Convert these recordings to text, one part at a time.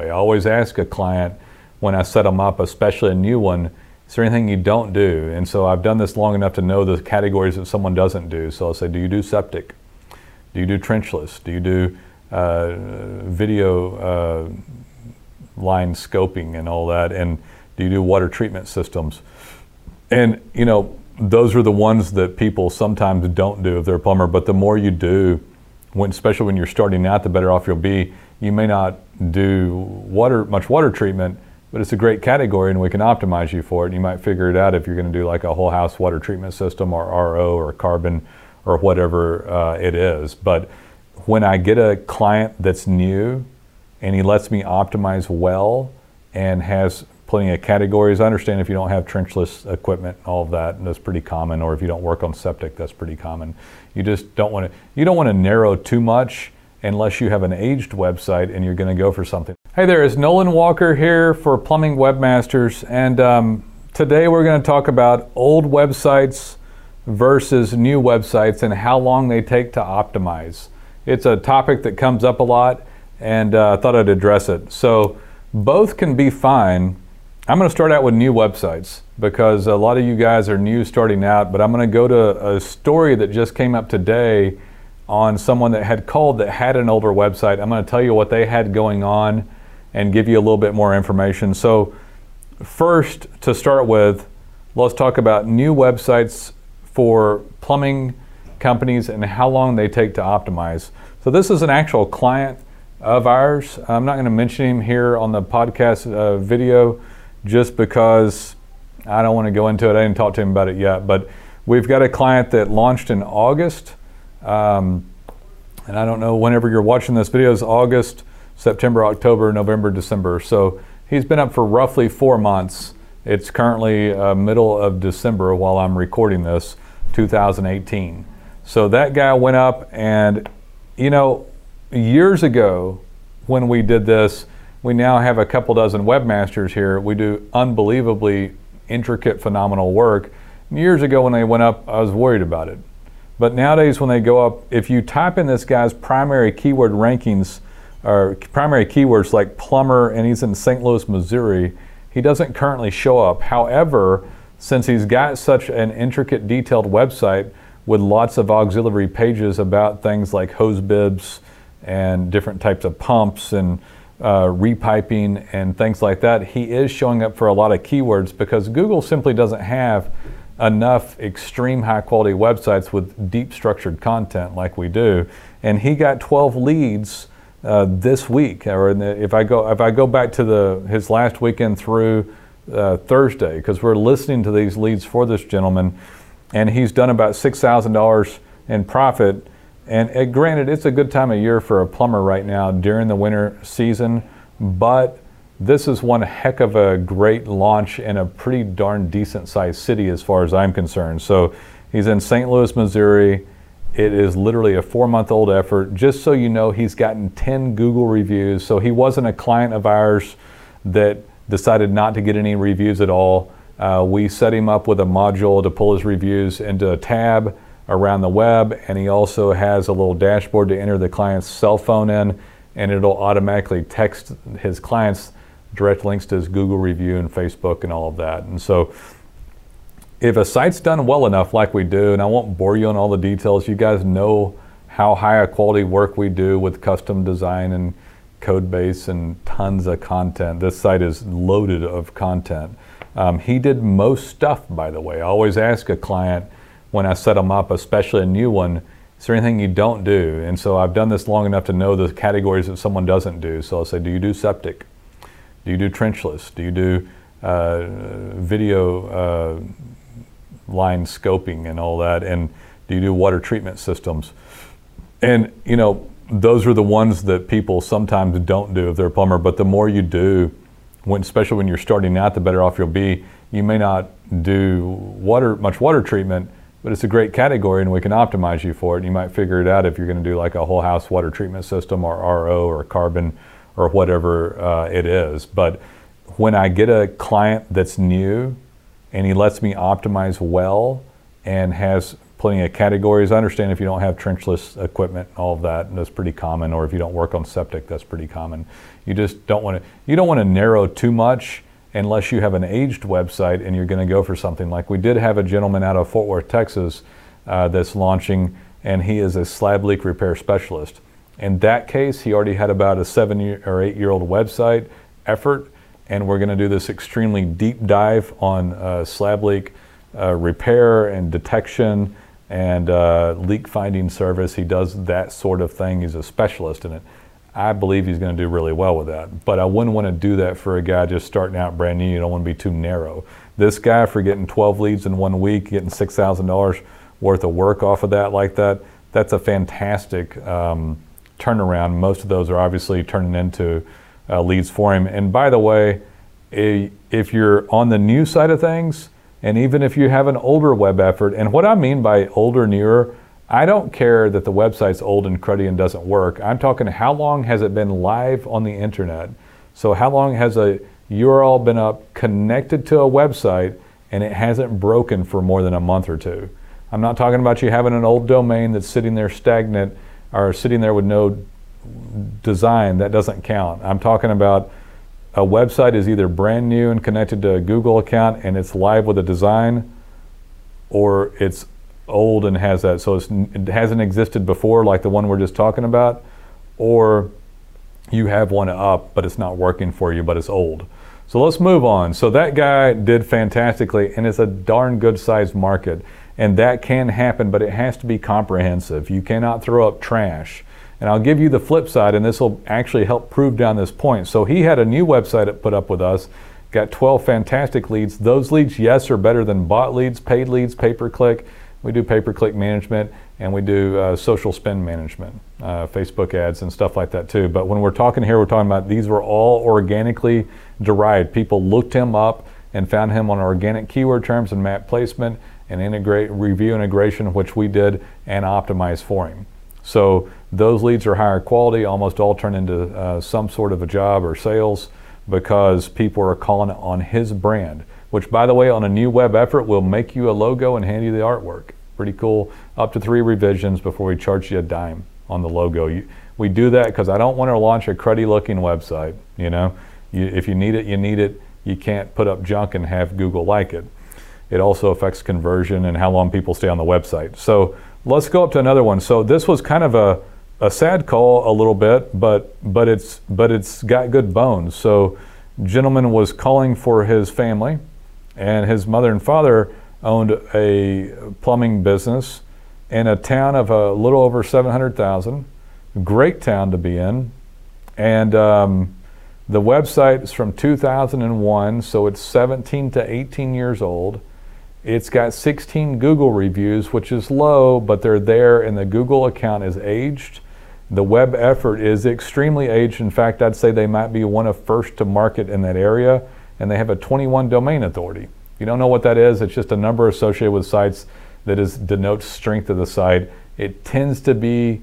I always ask a client when I set them up, especially a new one, is there anything you don't do? And so I've done this long enough to know the categories that someone doesn't do. So I'll say, do you do septic? Do you do trenchless? Do you do uh, video uh, line scoping and all that? And do you do water treatment systems? And, you know, those are the ones that people sometimes don't do if they're a plumber. But the more you do, when, especially when you're starting out, the better off you'll be. You may not do water much water treatment, but it's a great category and we can optimize you for it. And you might figure it out if you're going to do like a whole house water treatment system or RO or carbon or whatever uh, it is. But when I get a client that's new and he lets me optimize well and has plenty of categories, I understand if you don't have trenchless equipment all of that, and that's pretty common, or if you don't work on septic, that's pretty common. You just don't want to, you don't want to narrow too much unless you have an aged website and you're going to go for something. Hey there, it's Nolan Walker here for Plumbing Webmasters, and um, today we're going to talk about old websites versus new websites and how long they take to optimize. It's a topic that comes up a lot, and uh, I thought I'd address it. So, both can be fine. I'm going to start out with new websites because a lot of you guys are new starting out, but I'm going to go to a story that just came up today on someone that had called that had an older website. I'm going to tell you what they had going on and give you a little bit more information. So, first, to start with, let's talk about new websites for plumbing companies and how long they take to optimize. So, this is an actual client of ours. I'm not going to mention him here on the podcast uh, video just because I don't want to go into it. I didn't talk to him about it yet, but we've got a client that launched in August um, and I don't know whenever you're watching this video is August, September, October, November, December. So he's been up for roughly four months. It's currently uh, middle of December while I'm recording this, 2018. So that guy went up, and you know, years ago when we did this, we now have a couple dozen webmasters here. We do unbelievably intricate, phenomenal work. Years ago when they went up, I was worried about it but nowadays, when they go up, if you type in this guy's primary keyword rankings, or primary keywords like plumber, and he's in St. Louis, Missouri, he doesn't currently show up. However, since he's got such an intricate, detailed website with lots of auxiliary pages about things like hose bibs and different types of pumps and uh, repiping and things like that, he is showing up for a lot of keywords because Google simply doesn't have enough extreme high quality websites with deep structured content like we do. And he got 12 leads uh, this week, or the, if I go if I go back to the his last weekend through uh, Thursday, because we're listening to these leads for this gentleman, and he's done about six thousand dollars in profit. And uh, granted, it's a good time of year for a plumber right now during the winter season, but this is one heck of a great launch in a pretty darn decent sized city as far as I'm concerned. So he's in St. Louis, Missouri. It is literally a four month old effort. Just so you know, he's gotten 10 Google reviews. So he wasn't a client of ours that decided not to get any reviews at all. Uh, we set him up with a module to pull his reviews into a tab around the web, and he also has a little dashboard to enter the client's cell phone in, and it'll automatically text his clients direct links to his Google review and Facebook and all of that. And so if a site's done well enough like we do, and I won't bore you on all the details, you guys know how high a quality work we do with custom design and code base and tons of content. This site is loaded of content. Um, he did most stuff, by the way. I always ask a client when I set them up, especially a new one, is there anything you don't do? And so I've done this long enough to know the categories that someone doesn't do. So I'll say, do you do septic? Do you do trenchless? Do you do uh, video uh, line scoping and all that? And do you do water treatment systems? And you know, those are the ones that people sometimes don't do if they're a plumber. But the more you do, when, especially when you're starting out, the better off you'll be. You may not do water much water treatment, but it's a great category and we can optimize you for it. And you might figure it out if you're going to do like a whole house water treatment system or RO or carbon or whatever uh, it is. But when I get a client that's new and he lets me optimize well and has plenty of categories. I understand if you don't have trenchless equipment, all of that, that's pretty common. Or if you don't work on septic, that's pretty common. You just don't want to. You don't want to narrow too much unless you have an aged website and you're going to go for something like we did have a gentleman out of Fort Worth, Texas, uh, that's launching, and he is a slab leak repair specialist. In that case, he already had about a seven year or eight year old website effort, and we're going to do this extremely deep dive on uh, slab leak uh, repair and detection and uh, leak finding service. He does that sort of thing. He's a specialist in it. I believe he's going to do really well with that. But I wouldn't want to do that for a guy just starting out brand new. You don't want to be too narrow. This guy, for getting 12 leads in one week, getting $6,000 worth of work off of that like that, that's a fantastic um, turnaround. Most of those are obviously turning into uh, leads for him. And by the way, if you're on the new side of things, and even if you have an older web effort, and what I mean by older, newer, I don't care that the website's old and cruddy and doesn't work. I'm talking how long has it been live on the internet? So, how long has a URL been up connected to a website and it hasn't broken for more than a month or two? I'm not talking about you having an old domain that's sitting there stagnant or sitting there with no design. That doesn't count. I'm talking about a website is either brand new and connected to a Google account and it's live with a design, or it's old and has that. So it hasn't existed before, like the one we're just talking about, or you have one up, but it's not working for you, but it's old. So let's move on. So that guy did fantastically, and it's a darn good sized market. And that can happen, but it has to be comprehensive. You cannot throw up trash. And I'll give you the flip side, and this will actually help prove down this point. So he had a new website put up with us, got 12 fantastic leads. Those leads, yes, are better than bought leads, paid leads, pay per click. We do pay per click management and we do uh, social spend management, uh, Facebook ads and stuff like that too. But when we're talking here, we're talking about these were all organically derived. People looked him up and found him on organic keyword terms and map placement and integrate review integration, which we did and optimized for him. So those leads are higher quality, almost all turn into uh, some sort of a job or sales because people are calling on his brand, which, by the way, on a new web effort will make you a logo and hand you the artwork. Pretty cool. Up to three revisions before we charge you a dime on the logo. You, we do that because I don't want to launch a cruddy looking website. You know, you, if you need it, you need it. You can't put up junk and have Google like it. It also affects conversion and how long people stay on the website. So let's go up to another one. So this was kind of a a sad call a little bit, but but it's but it's got good bones. So, gentleman was calling for his family, and his mother and father owned a plumbing business in a town of a little over seven hundred thousand. Great town to be in, and um, the website is from 2001, so it's 17 to 18 years old. It's got 16 Google reviews, which is low, but they're there, and the Google account is aged the web effort is extremely aged. In fact, I'd say they might be one of first to market in that area, and they have a 21 domain authority. If You don't know what that is, it's just a number associated with sites that is denotes strength of the site. It tends to be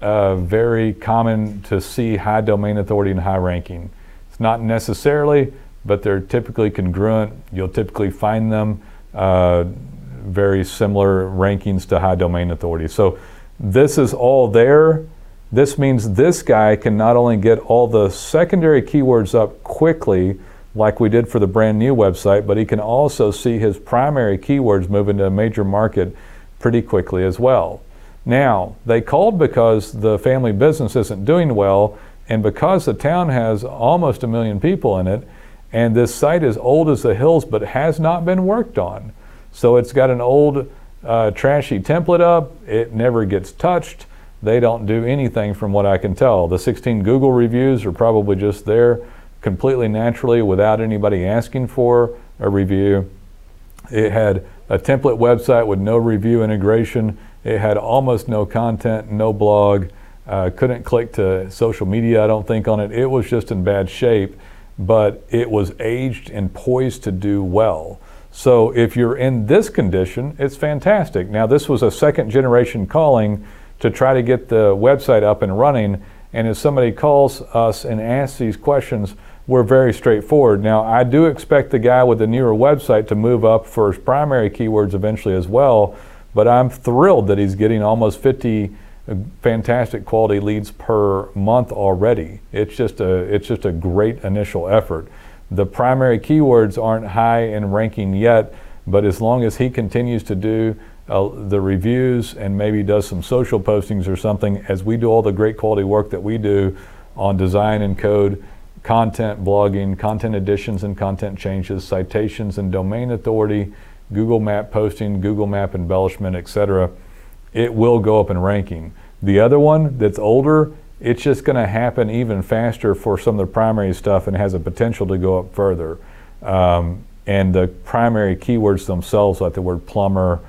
uh, very common to see high domain authority and high ranking. It's not necessarily, but they're typically congruent. You'll typically find them uh, very similar rankings to high domain authority. So this is all there. This means this guy can not only get all the secondary keywords up quickly, like we did for the brand new website, but he can also see his primary keywords move into a major market pretty quickly as well. Now, they called because the family business isn't doing well, and because the town has almost a million people in it, and this site is old as the hills but has not been worked on. So it's got an old, uh, trashy template up, it never gets touched they don't do anything from what I can tell. The 16 Google reviews are probably just there completely naturally without anybody asking for a review. It had a template website with no review integration. It had almost no content, no blog. Uh, couldn't click to social media, I don't think, on it. It was just in bad shape, but it was aged and poised to do well. So if you're in this condition, it's fantastic. Now, this was a second generation calling to try to get the website up and running. And if somebody calls us and asks these questions, we're very straightforward. Now, I do expect the guy with the newer website to move up for his primary keywords eventually as well, but I'm thrilled that he's getting almost 50 uh, fantastic quality leads per month already. It's just a it's just a great initial effort. The primary keywords aren't high in ranking yet, but as long as he continues to do uh, the reviews and maybe does some social postings or something as we do all the great quality work that we do on design and code, content blogging, content additions and content changes, citations and domain authority, Google Map posting, Google Map embellishment, etc., it will go up in ranking. The other one that's older, it's just going to happen even faster for some of the primary stuff and has a potential to go up further. Um, and the primary keywords themselves, like the word plumber,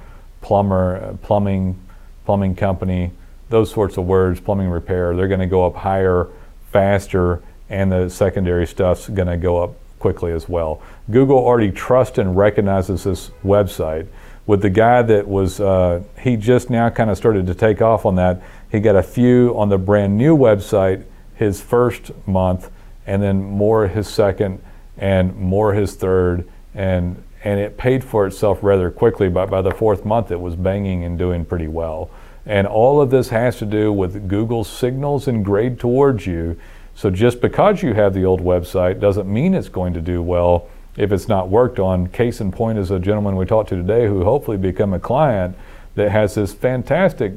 plumber, uh, plumbing, plumbing company, those sorts of words, plumbing repair, they're going to go up higher, faster, and the secondary stuff's going to go up quickly as well. Google already trusts and recognizes this website. With the guy that was, uh, he just now kind of started to take off on that. He got a few on the brand new website his first month, and then more his second, and more his third, and and it paid for itself rather quickly. But by the fourth month, it was banging and doing pretty well. And all of this has to do with Google's signals and grade towards you. So just because you have the old website doesn't mean it's going to do well if it's not worked on. Case in point is a gentleman we talked to today who hopefully become a client that has this fantastic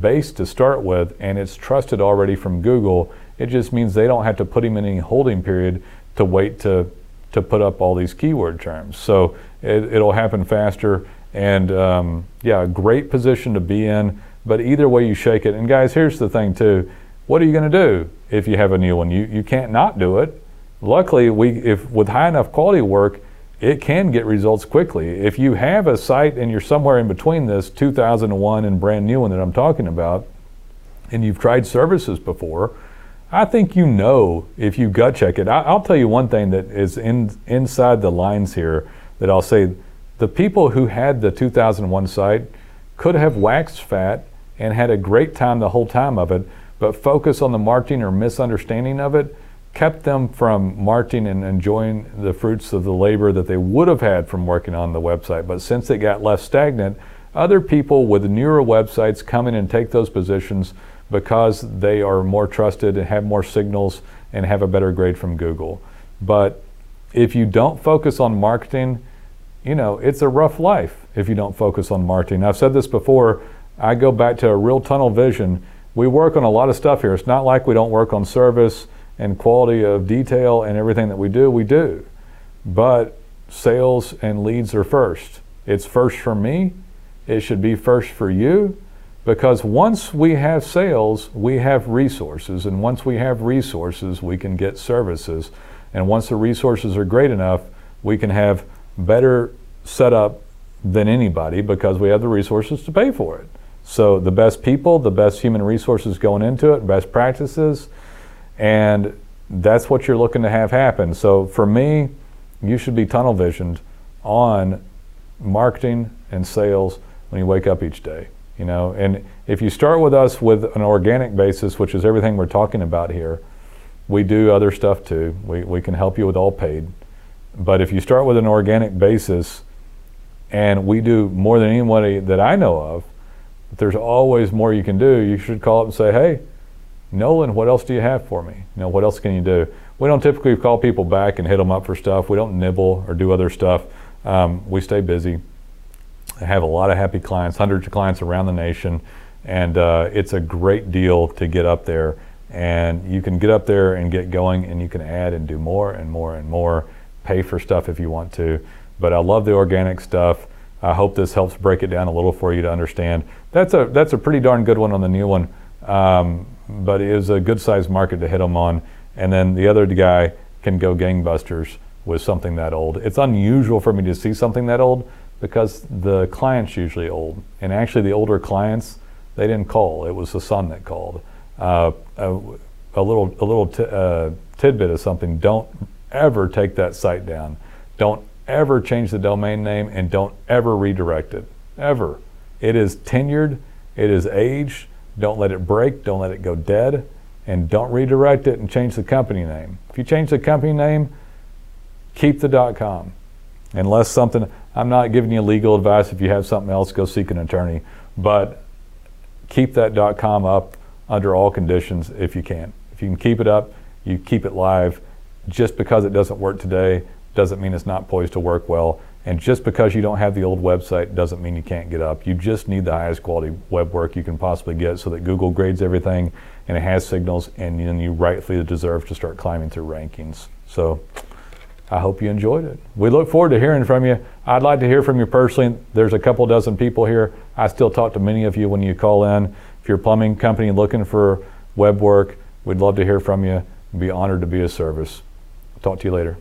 base to start with and it's trusted already from Google. It just means they don't have to put him in any holding period to wait to to put up all these keyword terms. So it, will happen faster. And um, yeah, great position to be in. But either way you shake it. And guys, here's the thing too. What are you going to do if you have a new one? You, you can't not do it. Luckily, we if with high enough quality work, it can get results quickly. If you have a site and you're somewhere in between this 2001 and brand new one that I'm talking about, and you've tried services before, I think you know if you gut check it. I, will tell you one thing that is in, inside the lines here that I'll say the people who had the 2001 site could have waxed fat and had a great time the whole time of it, but focus on the marketing or misunderstanding of it kept them from marketing and enjoying the fruits of the labor that they would have had from working on the website. But since it got less stagnant, other people with newer websites come in and take those positions because they are more trusted and have more signals and have a better grade from Google. But if you don't focus on marketing, you know, it's a rough life if you don't focus on marketing. I've said this before, I go back to a real tunnel vision. We work on a lot of stuff here. It's not like we don't work on service and quality of detail and everything that we do, we do. But sales and leads are first. It's first for me, it should be first for you, because once we have sales, we have resources. And once we have resources, we can get services. And once the resources are great enough, we can have better setup than anybody because we have the resources to pay for it. So the best people, the best human resources going into it, best practices, and that's what you're looking to have happen. So for me, you should be tunnel visioned on marketing and sales when you wake up each day you know? And if you start with us with an organic basis which is everything we're talking about here we do other stuff too. We, we can help you with all paid. But if you start with an organic basis and we do more than anybody that i know of there's always more you can do. You should call up and say hey nolan what else do you have for me you know what else can you do we don't typically call people back and hit them up for stuff we don't nibble or do other stuff um, we stay busy I have a lot of happy clients, hundreds of clients around the nation, and uh, it's a great deal to get up there. And you can get up there and get going, and you can add and do more and more and more. Pay for stuff if you want to. But I love the organic stuff. I hope this helps break it down a little for you to understand. That's a that's a pretty darn good one on the new one, um, but it is a good sized market to hit them on. And then the other guy can go gangbusters with something that old. It's unusual for me to see something that old because the client's usually old. And actually, the older clients, they didn't call. It was the son that called. Uh, a, a, little, a little t- uh, tidbit of something. Don't ever take that site down. Don't ever change the domain name, and don't ever redirect it. Ever. It is tenured. It is aged. Don't let it break. Don't let it go dead. And don't redirect it and change the company name. If you change the company name, keep the .com. Unless something I'm not giving you legal advice. If you have something else, go seek an attorney. But keep that .com up under all conditions if you can. If you can keep it up, you keep it live. Just because it doesn't work today doesn't mean it's not poised to work well. And just because you don't have the old website doesn't mean you can't get up. You just need the highest quality web work you can possibly get so that Google grades everything and it has signals and then you rightfully deserve to start climbing through rankings. So I hope you enjoyed it. We look forward to hearing from you. I'd like to hear from you personally. There's a couple dozen people here. I still talk to many of you when you call in. If you're a plumbing company looking for web work, we'd love to hear from you. We'd be honored to be of service. Talk to you later.